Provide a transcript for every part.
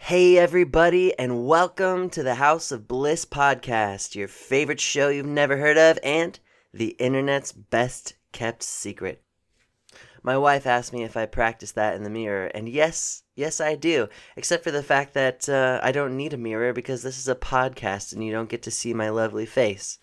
Hey, everybody, and welcome to the House of Bliss podcast, your favorite show you've never heard of, and the internet's best kept secret. My wife asked me if I practice that in the mirror, and yes, yes, I do, except for the fact that uh, I don't need a mirror because this is a podcast and you don't get to see my lovely face.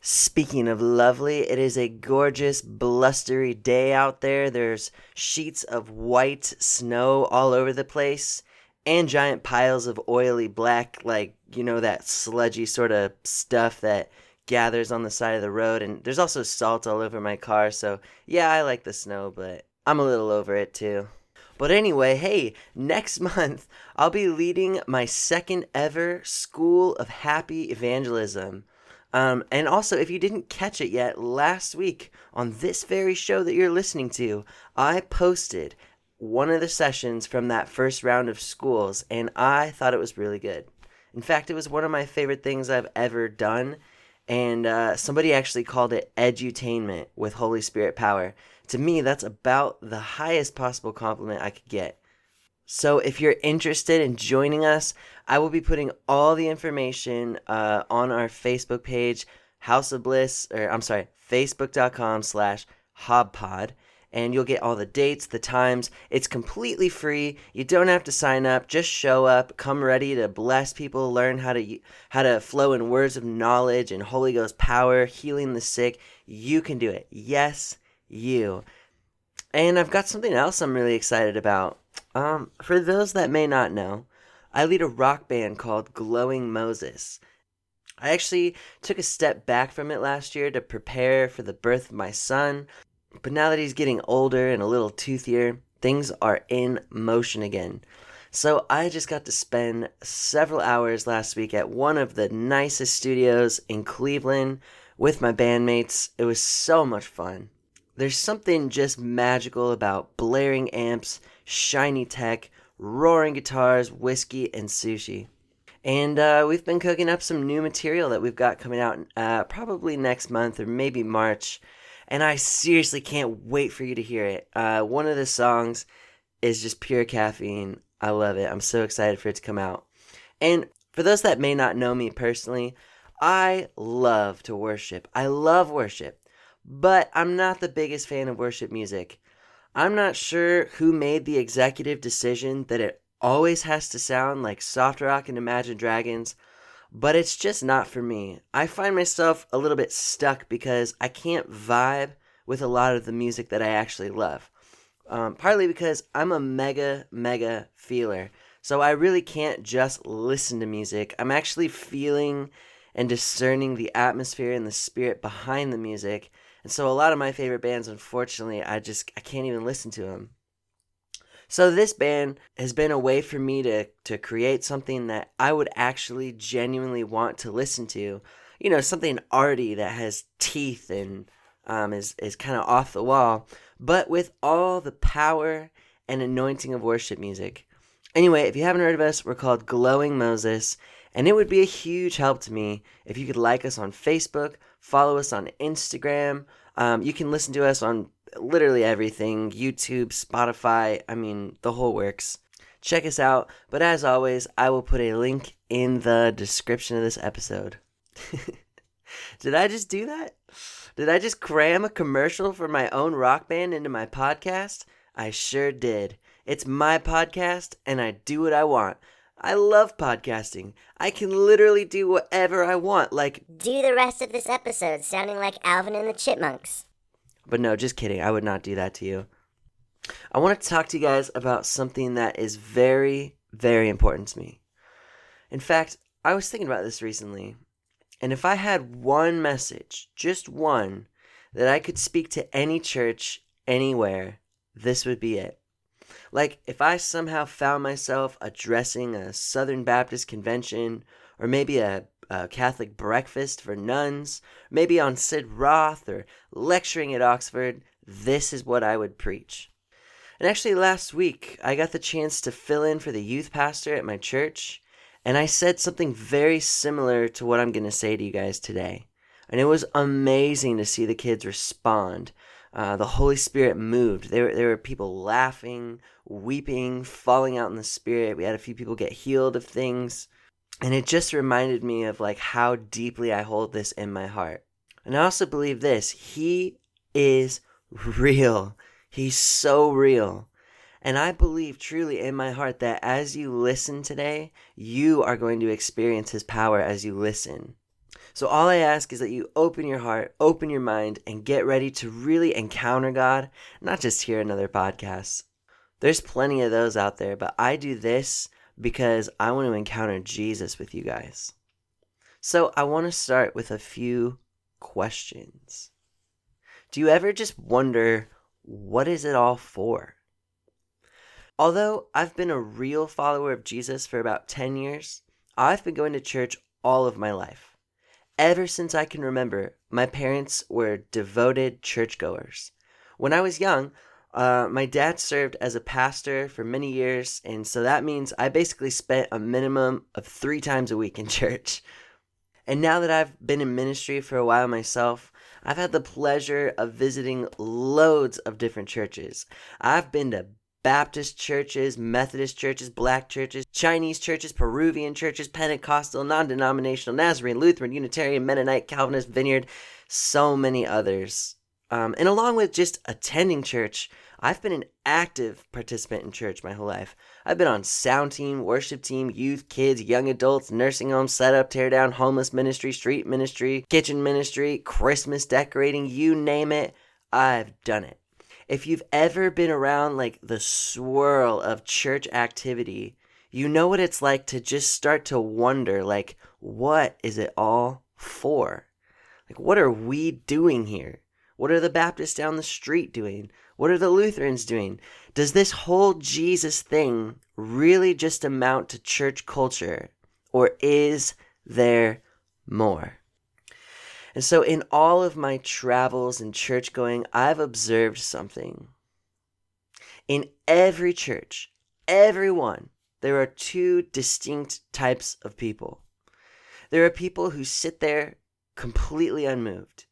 Speaking of lovely, it is a gorgeous, blustery day out there. There's sheets of white snow all over the place and giant piles of oily black, like, you know, that sludgy sort of stuff that gathers on the side of the road. And there's also salt all over my car. So, yeah, I like the snow, but I'm a little over it too. But anyway, hey, next month I'll be leading my second ever School of Happy Evangelism. Um, and also, if you didn't catch it yet, last week on this very show that you're listening to, I posted one of the sessions from that first round of schools, and I thought it was really good. In fact, it was one of my favorite things I've ever done, and uh, somebody actually called it edutainment with Holy Spirit power. To me, that's about the highest possible compliment I could get. So, if you're interested in joining us, I will be putting all the information uh, on our Facebook page, House of Bliss, or I'm sorry, facebook.com slash hobpod and you'll get all the dates, the times. It's completely free. You don't have to sign up. Just show up. Come ready to bless people, learn how to how to flow in words of knowledge and Holy Ghost power, healing the sick. You can do it. Yes, you. And I've got something else I'm really excited about. Um, for those that may not know, I lead a rock band called Glowing Moses. I actually took a step back from it last year to prepare for the birth of my son, but now that he's getting older and a little toothier, things are in motion again. So I just got to spend several hours last week at one of the nicest studios in Cleveland with my bandmates. It was so much fun. There's something just magical about blaring amps, shiny tech, roaring guitars, whiskey, and sushi. And uh, we've been cooking up some new material that we've got coming out uh, probably next month or maybe March and I seriously can't wait for you to hear it. Uh, one of the songs is just pure caffeine. I love it. I'm so excited for it to come out. And for those that may not know me personally, I love to worship. I love worship, but I'm not the biggest fan of worship music. I'm not sure who made the executive decision that it always has to sound like soft rock and Imagine Dragons but it's just not for me. I find myself a little bit stuck because I can't vibe with a lot of the music that I actually love. Um, partly because I'm a mega, mega feeler. So I really can't just listen to music. I'm actually feeling and discerning the atmosphere and the spirit behind the music. And so a lot of my favorite bands, unfortunately, I just I can't even listen to them. So this band has been a way for me to to create something that I would actually genuinely want to listen to. You know, something arty that has teeth and um, is is kind of off the wall, but with all the power and anointing of worship music. Anyway, if you haven't heard of us, we're called Glowing Moses, and it would be a huge help to me if you could like us on Facebook, follow us on Instagram. Um, you can listen to us on literally everything YouTube, Spotify, I mean, the whole works. Check us out. But as always, I will put a link in the description of this episode. Did I just do that? Did I just cram a commercial for my own rock band into my podcast? I sure did. It's my podcast, and I do what I want. I love podcasting. I can literally do whatever I want. Like, do the rest of this episode sounding like Alvin and the Chipmunks. But no, just kidding. I would not do that to you. I want to talk to you guys about something that is very, very important to me. In fact, I was thinking about this recently. And if I had one message, just one, that I could speak to any church anywhere, this would be it. Like, if I somehow found myself addressing a Southern Baptist convention or maybe a a Catholic breakfast for nuns, maybe on Sid Roth or lecturing at Oxford, this is what I would preach. And actually, last week, I got the chance to fill in for the youth pastor at my church, and I said something very similar to what I'm going to say to you guys today. And it was amazing to see the kids respond. Uh, the Holy Spirit moved. There, there were people laughing, weeping, falling out in the Spirit. We had a few people get healed of things. And it just reminded me of like how deeply I hold this in my heart. And I also believe this He is real. He's so real. And I believe truly in my heart that as you listen today, you are going to experience His power as you listen. So, all I ask is that you open your heart, open your mind, and get ready to really encounter God, not just hear another podcast. There's plenty of those out there, but I do this because I want to encounter Jesus with you guys. So, I want to start with a few questions. Do you ever just wonder, what is it all for? Although I've been a real follower of Jesus for about 10 years, I've been going to church all of my life. Ever since I can remember, my parents were devoted churchgoers. When I was young, uh, my dad served as a pastor for many years, and so that means I basically spent a minimum of three times a week in church. And now that I've been in ministry for a while myself, I've had the pleasure of visiting loads of different churches. I've been to Baptist churches, Methodist churches, black churches, Chinese churches, Peruvian churches, Pentecostal, non denominational, Nazarene, Lutheran, Unitarian, Mennonite, Calvinist, Vineyard, so many others. Um, and along with just attending church, I've been an active participant in church my whole life. I've been on sound team, worship team, youth, kids, young adults, nursing home, setup, tear down, homeless ministry, street ministry, kitchen ministry, Christmas decorating, you name it, I've done it if you've ever been around like the swirl of church activity, you know what it's like to just start to wonder like what is it all for? Like what are we doing here? What are the Baptists down the street doing? What are the Lutherans doing? Does this whole Jesus thing really just amount to church culture or is there more? And so, in all of my travels and church going, I've observed something. In every church, every one, there are two distinct types of people. There are people who sit there completely unmoved.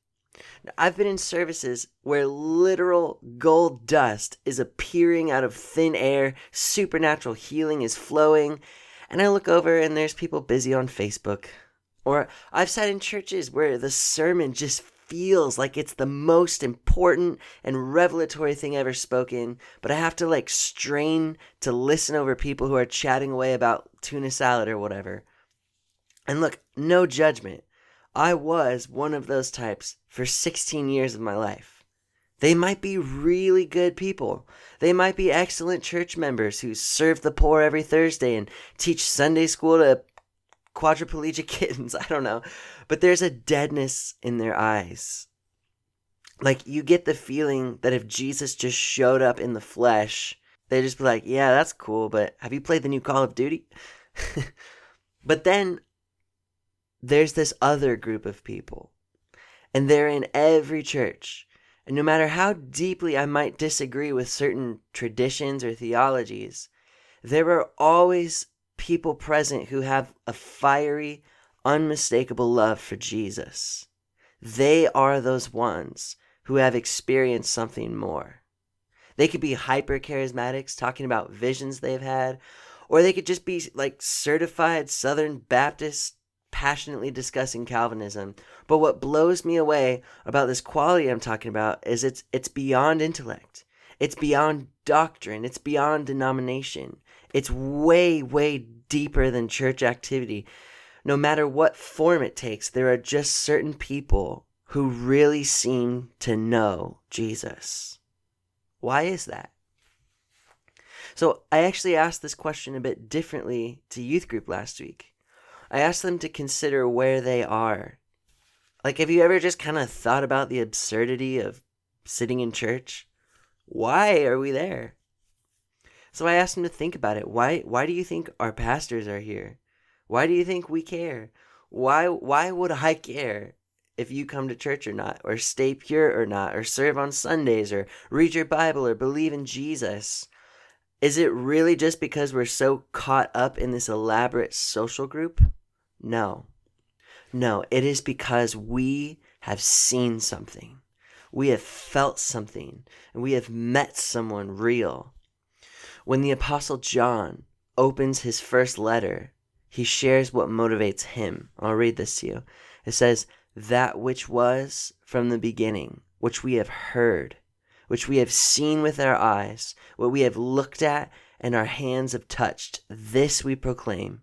Now, I've been in services where literal gold dust is appearing out of thin air, supernatural healing is flowing, and I look over and there's people busy on Facebook or I've sat in churches where the sermon just feels like it's the most important and revelatory thing ever spoken, but I have to like strain to listen over people who are chatting away about tuna salad or whatever. And look, no judgment. I was one of those types for 16 years of my life. They might be really good people. They might be excellent church members who serve the poor every Thursday and teach Sunday school to quadriplegic kittens. I don't know. But there's a deadness in their eyes. Like, you get the feeling that if Jesus just showed up in the flesh, they'd just be like, yeah, that's cool, but have you played the new Call of Duty? but then there's this other group of people, and they're in every church. And no matter how deeply I might disagree with certain traditions or theologies, there are always people present who have a fiery, unmistakable love for Jesus. They are those ones who have experienced something more. They could be hyper charismatics talking about visions they've had, or they could just be like certified Southern Baptists passionately discussing Calvinism. But what blows me away about this quality I'm talking about is it's it's beyond intellect. It's beyond doctrine. It's beyond denomination. It's way, way deeper than church activity. No matter what form it takes, there are just certain people who really seem to know Jesus. Why is that? So, I actually asked this question a bit differently to youth group last week. I asked them to consider where they are. Like, have you ever just kind of thought about the absurdity of sitting in church? Why are we there? So I asked them to think about it. Why why do you think our pastors are here? Why do you think we care? Why why would I care if you come to church or not, or stay pure or not, or serve on Sundays, or read your Bible, or believe in Jesus? Is it really just because we're so caught up in this elaborate social group? No. No, it is because we have seen something. we have felt something and we have met someone real. When the Apostle John opens his first letter, he shares what motivates him. I'll read this to you. It says, That which was from the beginning, which we have heard, which we have seen with our eyes, what we have looked at and our hands have touched, this we proclaim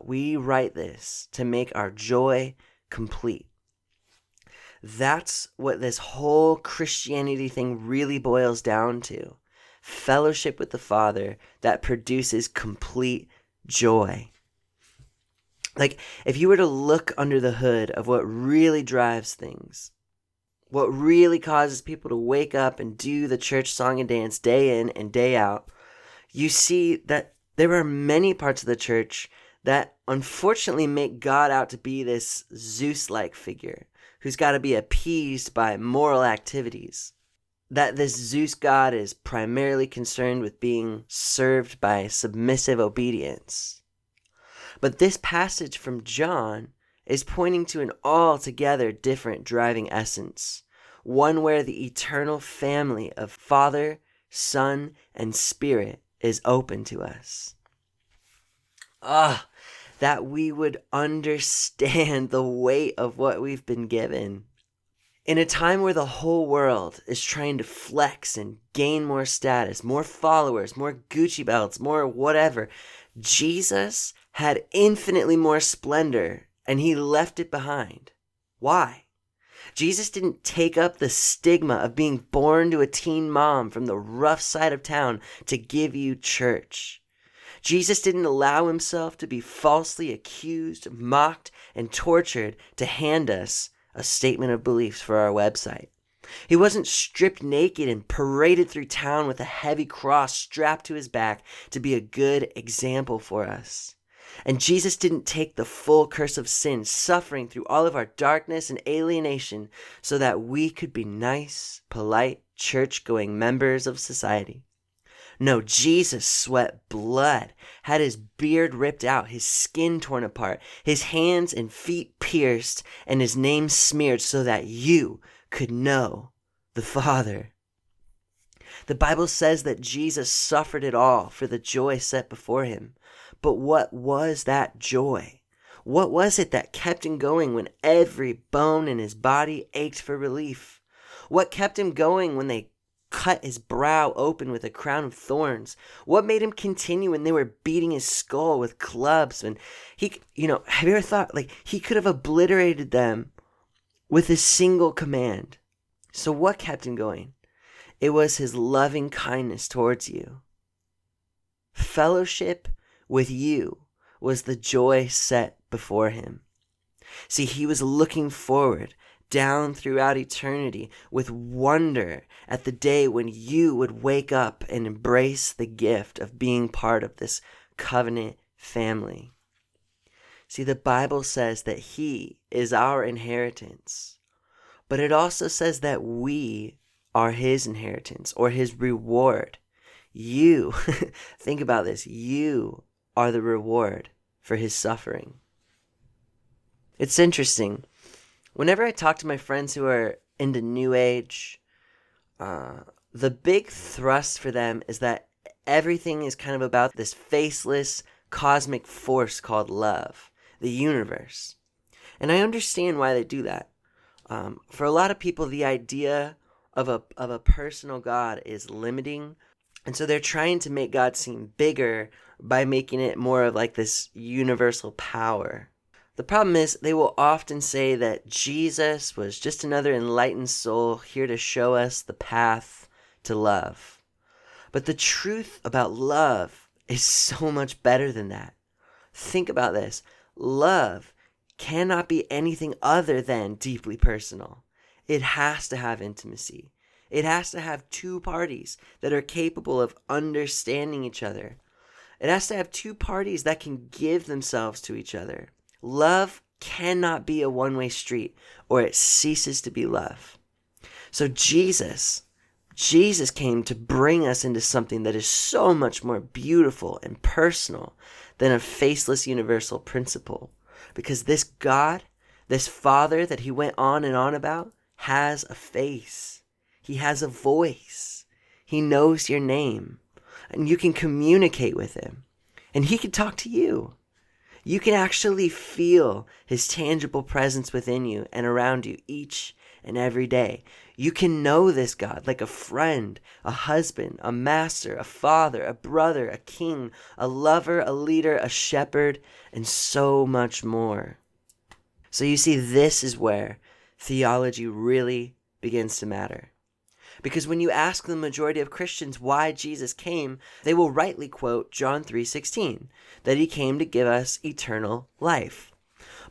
We write this to make our joy complete. That's what this whole Christianity thing really boils down to fellowship with the Father that produces complete joy. Like, if you were to look under the hood of what really drives things, what really causes people to wake up and do the church song and dance day in and day out, you see that there are many parts of the church that unfortunately make God out to be this Zeus like figure who's got to be appeased by moral activities. That this Zeus god is primarily concerned with being served by submissive obedience. But this passage from John is pointing to an altogether different driving essence, one where the eternal family of Father, Son, and Spirit is open to us. Ah, that we would understand the weight of what we've been given. In a time where the whole world is trying to flex and gain more status, more followers, more Gucci belts, more whatever, Jesus had infinitely more splendor and he left it behind. Why? Jesus didn't take up the stigma of being born to a teen mom from the rough side of town to give you church. Jesus didn't allow himself to be falsely accused, mocked, and tortured to hand us a statement of beliefs for our website. He wasn't stripped naked and paraded through town with a heavy cross strapped to his back to be a good example for us. And Jesus didn't take the full curse of sin, suffering through all of our darkness and alienation, so that we could be nice, polite, church going members of society. No, Jesus sweat blood, had his beard ripped out, his skin torn apart, his hands and feet pierced, and his name smeared so that you could know the Father. The Bible says that Jesus suffered it all for the joy set before him. But what was that joy? What was it that kept him going when every bone in his body ached for relief? What kept him going when they cut his brow open with a crown of thorns? What made him continue when they were beating his skull with clubs? And he, you know, have you ever thought like he could have obliterated them with a single command? So what kept him going? It was his loving kindness towards you. Fellowship with you was the joy set before him. See, he was looking forward down throughout eternity with wonder at the day when you would wake up and embrace the gift of being part of this covenant family. See, the Bible says that He is our inheritance, but it also says that we are His inheritance or His reward. You, think about this, you are the reward for His suffering. It's interesting whenever I talk to my friends who are into New Age, uh, the big thrust for them is that everything is kind of about this faceless cosmic force called love, the universe. And I understand why they do that. Um, for a lot of people, the idea of a, of a personal God is limiting. And so they're trying to make God seem bigger by making it more of like this universal power. The problem is, they will often say that Jesus was just another enlightened soul here to show us the path to love. But the truth about love is so much better than that. Think about this love cannot be anything other than deeply personal, it has to have intimacy. It has to have two parties that are capable of understanding each other. It has to have two parties that can give themselves to each other. Love cannot be a one way street or it ceases to be love. So, Jesus, Jesus came to bring us into something that is so much more beautiful and personal than a faceless universal principle. Because this God, this Father that he went on and on about, has a face. He has a voice. He knows your name. And you can communicate with him. And he can talk to you. You can actually feel his tangible presence within you and around you each and every day. You can know this God like a friend, a husband, a master, a father, a brother, a king, a lover, a leader, a shepherd, and so much more. So you see, this is where theology really begins to matter. Because when you ask the majority of Christians why Jesus came, they will rightly quote John 3:16, that he came to give us eternal life.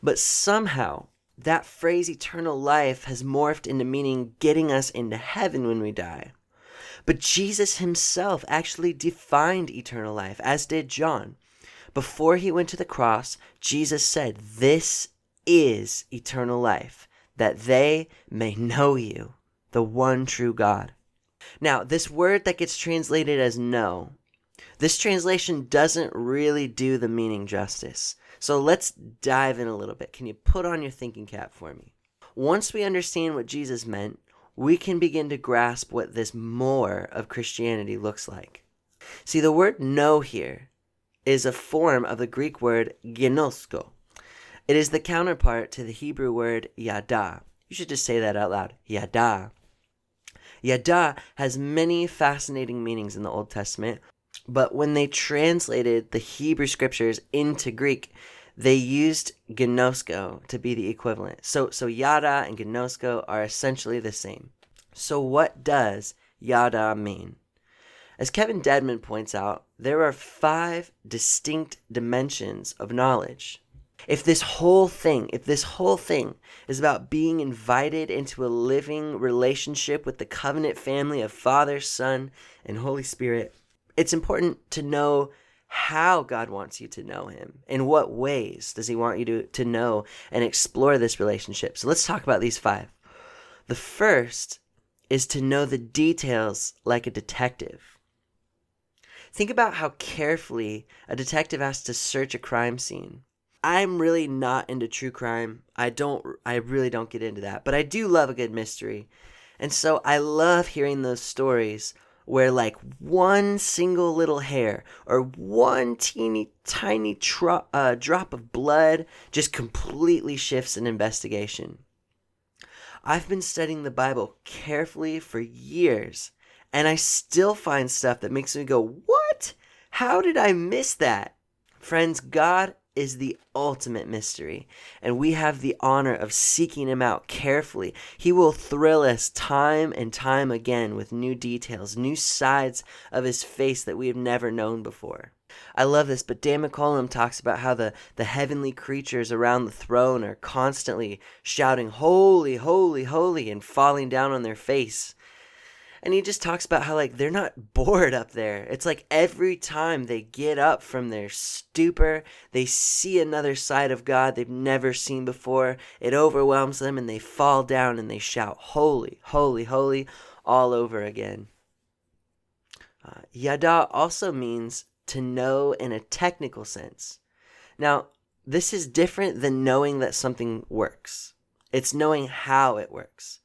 But somehow that phrase eternal life has morphed into meaning getting us into heaven when we die. But Jesus himself actually defined eternal life, as did John. Before he went to the cross, Jesus said, This is eternal life, that they may know you, the one true God. Now, this word that gets translated as know, this translation doesn't really do the meaning justice. So let's dive in a little bit. Can you put on your thinking cap for me? Once we understand what Jesus meant, we can begin to grasp what this more of Christianity looks like. See, the word know here is a form of the Greek word ginosko. It is the counterpart to the Hebrew word yada. You should just say that out loud. Yada. Yada has many fascinating meanings in the Old Testament, but when they translated the Hebrew scriptures into Greek, they used gnosko to be the equivalent. So, so yada and gnosko are essentially the same. So, what does yada mean? As Kevin Dedmon points out, there are five distinct dimensions of knowledge. If this whole thing, if this whole thing is about being invited into a living relationship with the covenant family of Father, Son, and Holy Spirit, it's important to know how God wants you to know Him. In what ways does He want you to, to know and explore this relationship? So let's talk about these five. The first is to know the details like a detective. Think about how carefully a detective has to search a crime scene. I'm really not into true crime. I don't I really don't get into that, but I do love a good mystery. And so I love hearing those stories where like one single little hair or one teeny tiny tro- uh, drop of blood just completely shifts an investigation. I've been studying the Bible carefully for years, and I still find stuff that makes me go, What? How did I miss that? Friends, God is the ultimate mystery, and we have the honor of seeking him out carefully. He will thrill us time and time again with new details, new sides of his face that we have never known before. I love this, but Dan McCollum talks about how the, the heavenly creatures around the throne are constantly shouting, Holy, holy, holy, and falling down on their face and he just talks about how like they're not bored up there. It's like every time they get up from their stupor they see another side of god they've never seen before. It overwhelms them and they fall down and they shout holy holy holy all over again. Uh, yada also means to know in a technical sense. Now this is different than knowing that something works. It's knowing how it works.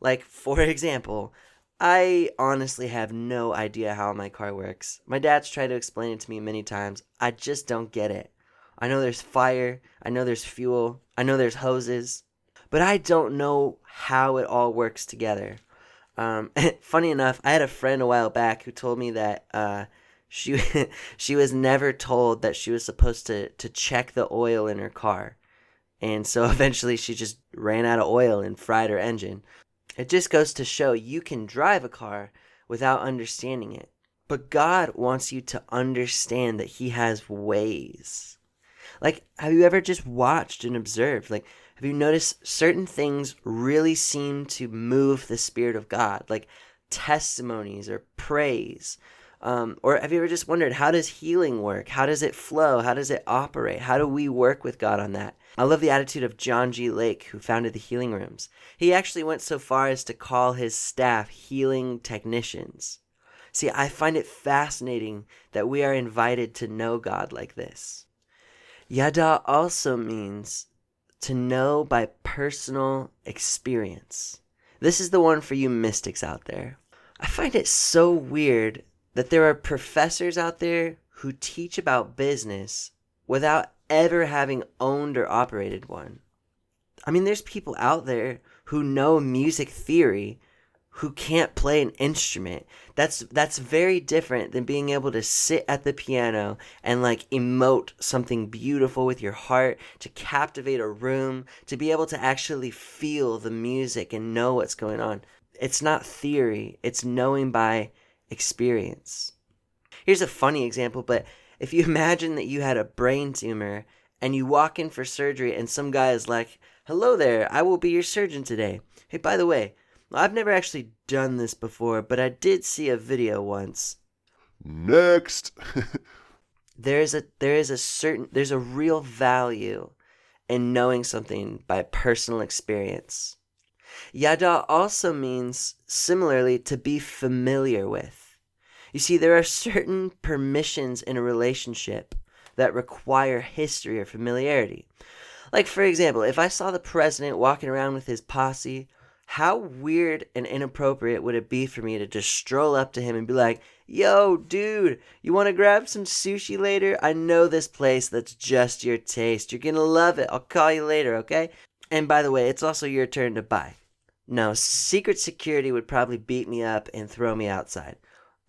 Like for example I honestly have no idea how my car works. My dad's tried to explain it to me many times. I just don't get it. I know there's fire, I know there's fuel, I know there's hoses, but I don't know how it all works together. Um, funny enough, I had a friend a while back who told me that uh, she she was never told that she was supposed to to check the oil in her car, and so eventually she just ran out of oil and fried her engine. It just goes to show you can drive a car without understanding it. But God wants you to understand that He has ways. Like, have you ever just watched and observed? Like, have you noticed certain things really seem to move the Spirit of God? Like, testimonies or praise? Um, or have you ever just wondered how does healing work? How does it flow? How does it operate? How do we work with God on that? I love the attitude of John G. Lake, who founded the healing rooms. He actually went so far as to call his staff healing technicians. See, I find it fascinating that we are invited to know God like this. Yada also means to know by personal experience. This is the one for you mystics out there. I find it so weird that there are professors out there who teach about business without ever having owned or operated one. I mean, there's people out there who know music theory who can't play an instrument. That's that's very different than being able to sit at the piano and like emote something beautiful with your heart, to captivate a room, to be able to actually feel the music and know what's going on. It's not theory, it's knowing by experience. Here's a funny example, but if you imagine that you had a brain tumor and you walk in for surgery and some guy is like, Hello there, I will be your surgeon today. Hey, by the way, I've never actually done this before, but I did see a video once. Next. there is a there is a certain there's a real value in knowing something by personal experience. Yada also means similarly to be familiar with. You see, there are certain permissions in a relationship that require history or familiarity. Like, for example, if I saw the president walking around with his posse, how weird and inappropriate would it be for me to just stroll up to him and be like, Yo, dude, you want to grab some sushi later? I know this place that's just your taste. You're going to love it. I'll call you later, okay? And by the way, it's also your turn to buy. No, Secret Security would probably beat me up and throw me outside.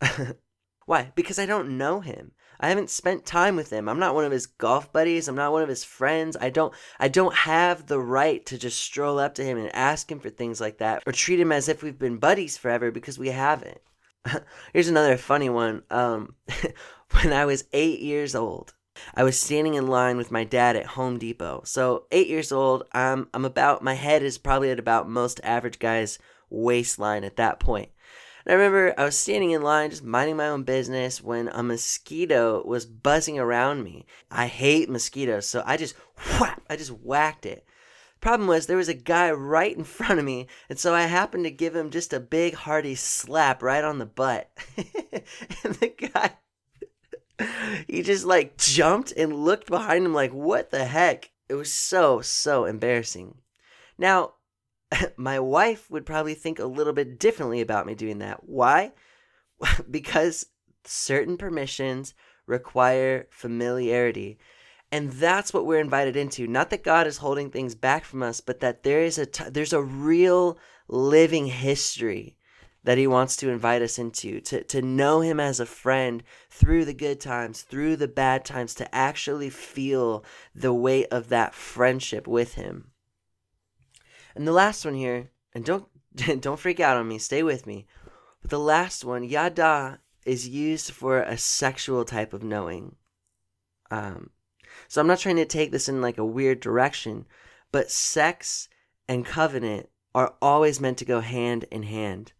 Why? Because I don't know him. I haven't spent time with him. I'm not one of his golf buddies. I'm not one of his friends. I don't I don't have the right to just stroll up to him and ask him for things like that or treat him as if we've been buddies forever because we haven't. Here's another funny one. Um, when I was 8 years old, I was standing in line with my dad at Home Depot. So, 8 years old, I'm I'm about my head is probably at about most average guys waistline at that point. And I remember I was standing in line just minding my own business when a mosquito was buzzing around me. I hate mosquitoes, so I just whap, I just whacked it. Problem was there was a guy right in front of me, and so I happened to give him just a big hearty slap right on the butt. and the guy he just like jumped and looked behind him like what the heck? It was so so embarrassing. Now, my wife would probably think a little bit differently about me doing that. Why? because certain permissions require familiarity. And that's what we're invited into. Not that God is holding things back from us, but that there is a t- there's a real living history that he wants to invite us into to, to know him as a friend through the good times through the bad times to actually feel the weight of that friendship with him and the last one here, and don't don't freak out on me, stay with me. But the last one, yada, is used for a sexual type of knowing. Um, so I'm not trying to take this in like a weird direction, but sex and covenant are always meant to go hand in hand.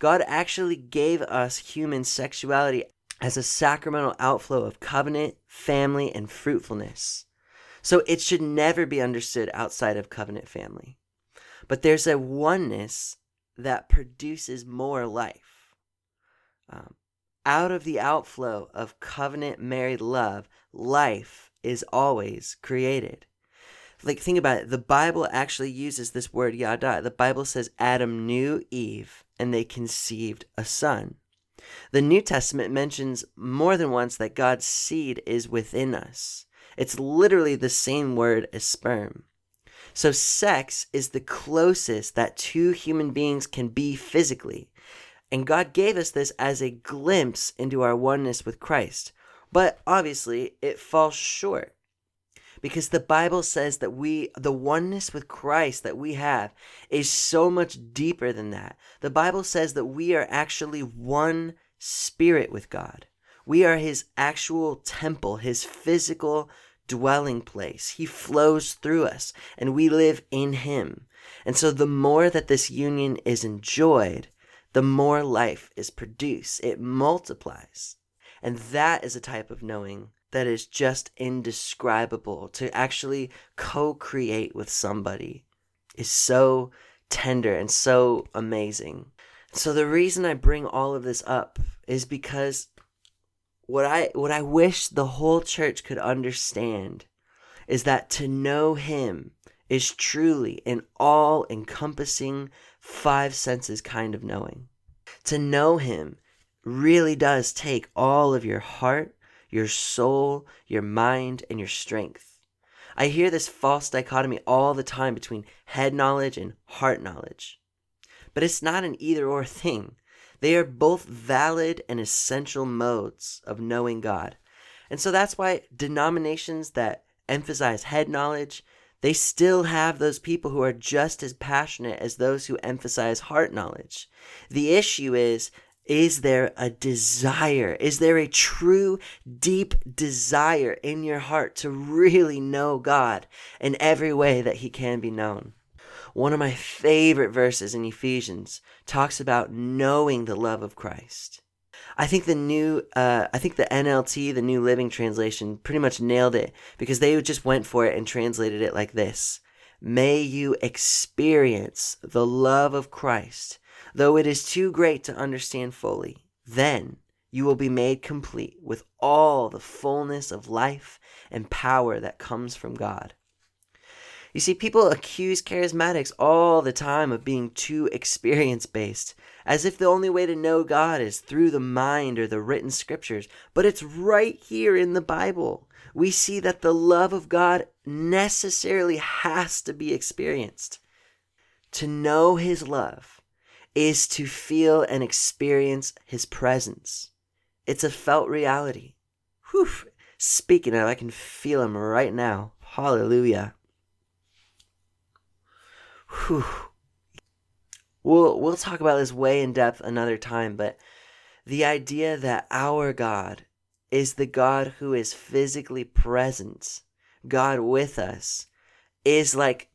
God actually gave us human sexuality as a sacramental outflow of covenant, family, and fruitfulness. So it should never be understood outside of covenant family. But there's a oneness that produces more life. Um, out of the outflow of covenant married love, life is always created. Like, think about it. The Bible actually uses this word yada. The Bible says Adam knew Eve and they conceived a son. The New Testament mentions more than once that God's seed is within us. It's literally the same word as sperm. So, sex is the closest that two human beings can be physically. And God gave us this as a glimpse into our oneness with Christ. But obviously, it falls short. Because the Bible says that we, the oneness with Christ that we have, is so much deeper than that. The Bible says that we are actually one spirit with God. We are His actual temple, His physical dwelling place. He flows through us, and we live in Him. And so, the more that this union is enjoyed, the more life is produced. It multiplies. And that is a type of knowing that is just indescribable. To actually co create with somebody is so tender and so amazing. So the reason I bring all of this up is because what I what I wish the whole church could understand is that to know him is truly an all encompassing five senses kind of knowing. To know him really does take all of your heart, your soul, your mind, and your strength. I hear this false dichotomy all the time between head knowledge and heart knowledge. But it's not an either or thing. They are both valid and essential modes of knowing God. And so that's why denominations that emphasize head knowledge, they still have those people who are just as passionate as those who emphasize heart knowledge. The issue is is there a desire? Is there a true, deep desire in your heart to really know God in every way that He can be known? One of my favorite verses in Ephesians talks about knowing the love of Christ. I think the new, uh, I think the NLT, the New Living Translation, pretty much nailed it because they just went for it and translated it like this May you experience the love of Christ though it is too great to understand fully. Then you will be made complete with all the fullness of life and power that comes from God. You see, people accuse charismatics all the time of being too experience based, as if the only way to know God is through the mind or the written scriptures. But it's right here in the Bible. We see that the love of God necessarily has to be experienced. To know His love is to feel and experience his presence. It's a felt reality. Whew. Speaking of, I can feel him right now. Hallelujah. Whew. We'll, we'll talk about this way in depth another time, but the idea that our God is the God who is physically present, God with us, is like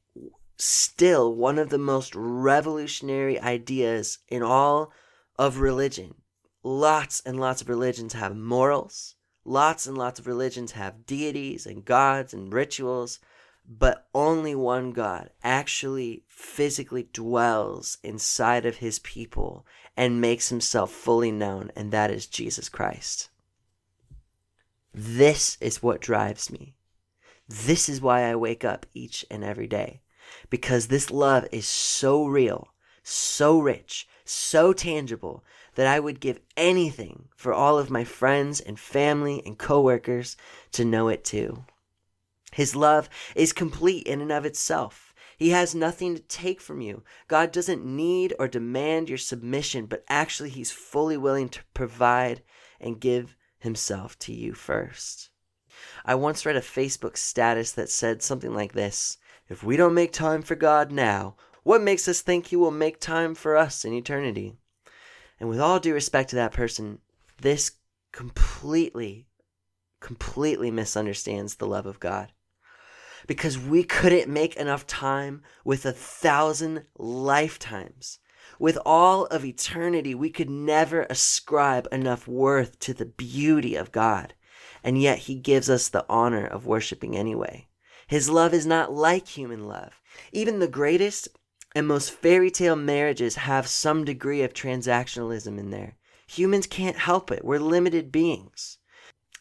still one of the most revolutionary ideas in all of religion. Lots and lots of religions have morals, lots and lots of religions have deities and gods and rituals, but only one God actually physically dwells inside of his people and makes himself fully known, and that is Jesus Christ. This is what drives me. This is why I wake up each and every day because this love is so real, so rich, so tangible that I would give anything for all of my friends and family and coworkers to know it too. His love is complete in and of itself. He has nothing to take from you. God doesn't need or demand your submission, but actually, He's fully willing to provide and give Himself to you first. I once read a Facebook status that said something like this if we don't make time for God now, what makes us think He will make time for us in eternity? And with all due respect to that person, this completely, completely misunderstands the love of God. Because we couldn't make enough time with a thousand lifetimes. With all of eternity, we could never ascribe enough worth to the beauty of God. And yet, He gives us the honor of worshiping anyway. His love is not like human love. Even the greatest and most fairy tale marriages have some degree of transactionalism in there. Humans can't help it. We're limited beings.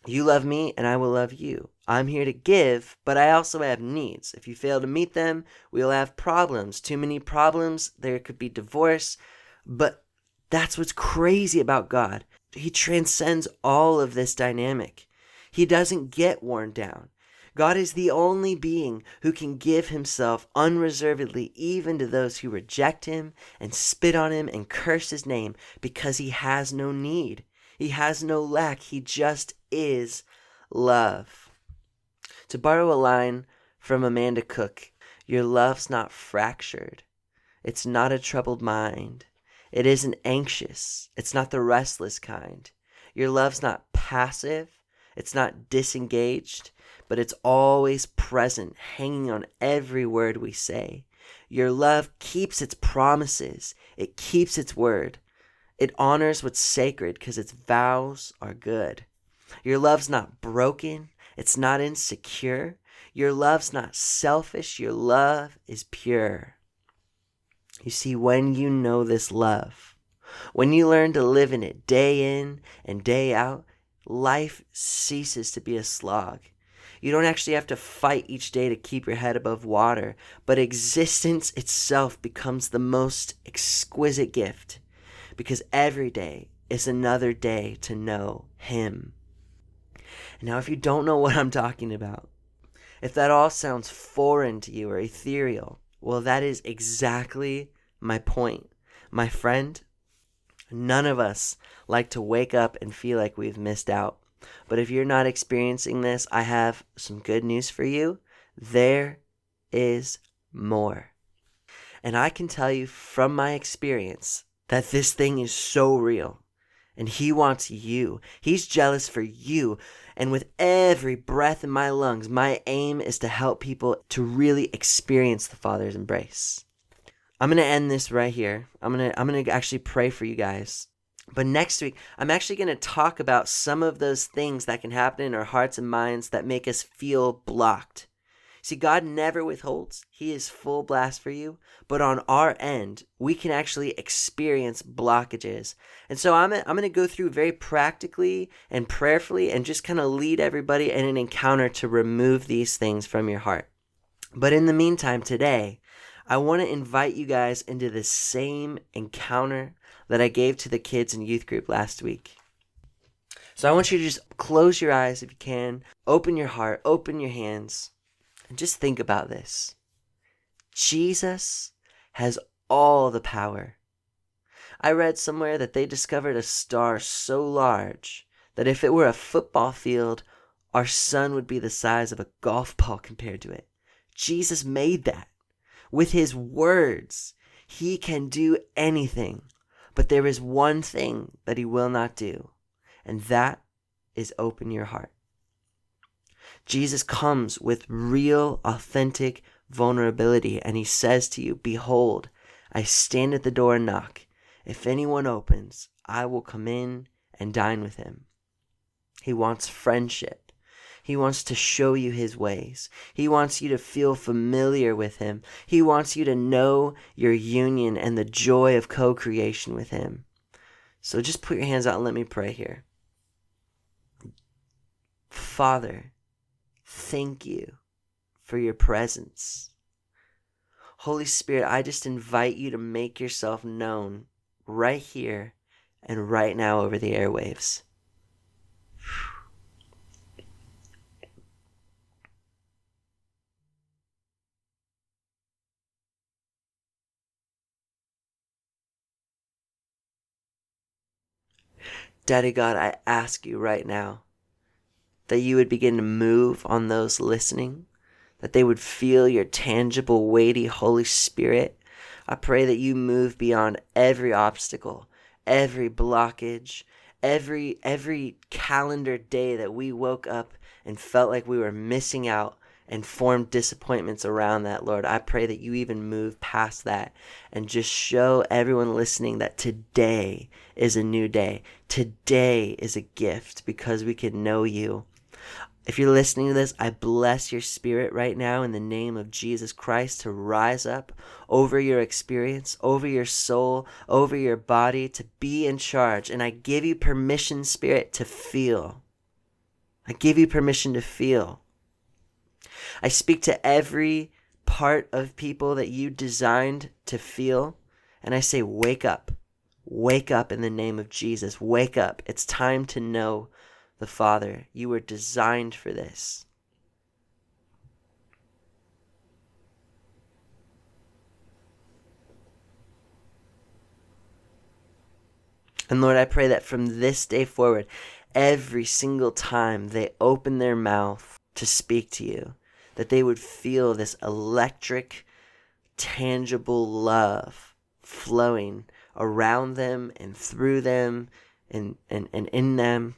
You love me, and I will love you. I'm here to give, but I also have needs. If you fail to meet them, we'll have problems. Too many problems, there could be divorce. But that's what's crazy about God. He transcends all of this dynamic. He doesn't get worn down. God is the only being who can give himself unreservedly even to those who reject him and spit on him and curse his name because he has no need. He has no lack. He just is love. To borrow a line from Amanda Cook, your love's not fractured. It's not a troubled mind. It isn't anxious. It's not the restless kind. Your love's not passive. It's not disengaged but it's always present, hanging on every word we say. Your love keeps its promises, it keeps its word. It honors what's sacred because its vows are good. Your love's not broken, it's not insecure. Your love's not selfish, your love is pure. You see, when you know this love, when you learn to live in it day in and day out, life ceases to be a slog. You don't actually have to fight each day to keep your head above water, but existence itself becomes the most exquisite gift because every day is another day to know Him. Now, if you don't know what I'm talking about, if that all sounds foreign to you or ethereal, well, that is exactly my point. My friend, none of us like to wake up and feel like we've missed out. But if you're not experiencing this, I have some good news for you. There is more. And I can tell you from my experience that this thing is so real. And he wants you. He's jealous for you. And with every breath in my lungs, my aim is to help people to really experience the Father's embrace. I'm going to end this right here. I'm going to I'm going to actually pray for you guys. But next week, I'm actually going to talk about some of those things that can happen in our hearts and minds that make us feel blocked. See, God never withholds. He is full blast for you. But on our end, we can actually experience blockages. And so I'm, I'm going to go through very practically and prayerfully and just kind of lead everybody in an encounter to remove these things from your heart. But in the meantime, today, I want to invite you guys into the same encounter that I gave to the kids in youth group last week. So I want you to just close your eyes if you can, open your heart, open your hands, and just think about this. Jesus has all the power. I read somewhere that they discovered a star so large that if it were a football field, our sun would be the size of a golf ball compared to it. Jesus made that. With his words, he can do anything. But there is one thing that he will not do, and that is open your heart. Jesus comes with real, authentic vulnerability, and he says to you, Behold, I stand at the door and knock. If anyone opens, I will come in and dine with him. He wants friendship. He wants to show you his ways. He wants you to feel familiar with him. He wants you to know your union and the joy of co creation with him. So just put your hands out and let me pray here. Father, thank you for your presence. Holy Spirit, I just invite you to make yourself known right here and right now over the airwaves. Daddy God, I ask you right now that you would begin to move on those listening, that they would feel your tangible, weighty Holy Spirit. I pray that you move beyond every obstacle, every blockage, every every calendar day that we woke up and felt like we were missing out and form disappointments around that, Lord. I pray that you even move past that and just show everyone listening that today is a new day. Today is a gift because we can know you. If you're listening to this, I bless your spirit right now in the name of Jesus Christ to rise up over your experience, over your soul, over your body, to be in charge. And I give you permission, Spirit, to feel. I give you permission to feel. I speak to every part of people that you designed to feel, and I say, Wake up. Wake up in the name of Jesus. Wake up. It's time to know the Father. You were designed for this. And Lord, I pray that from this day forward, every single time they open their mouth to speak to you, that they would feel this electric, tangible love flowing around them and through them and, and, and in them.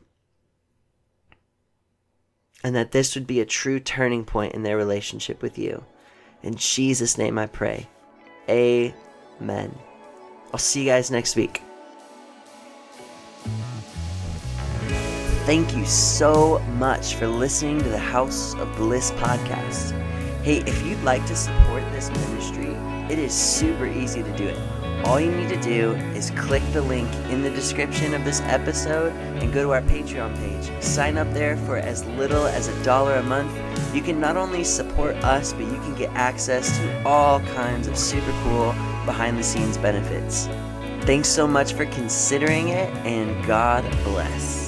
And that this would be a true turning point in their relationship with you. In Jesus' name I pray. Amen. I'll see you guys next week. Thank you so much for listening to the House of Bliss podcast. Hey, if you'd like to support this ministry, it is super easy to do it. All you need to do is click the link in the description of this episode and go to our Patreon page. Sign up there for as little as a dollar a month. You can not only support us, but you can get access to all kinds of super cool behind the scenes benefits. Thanks so much for considering it, and God bless.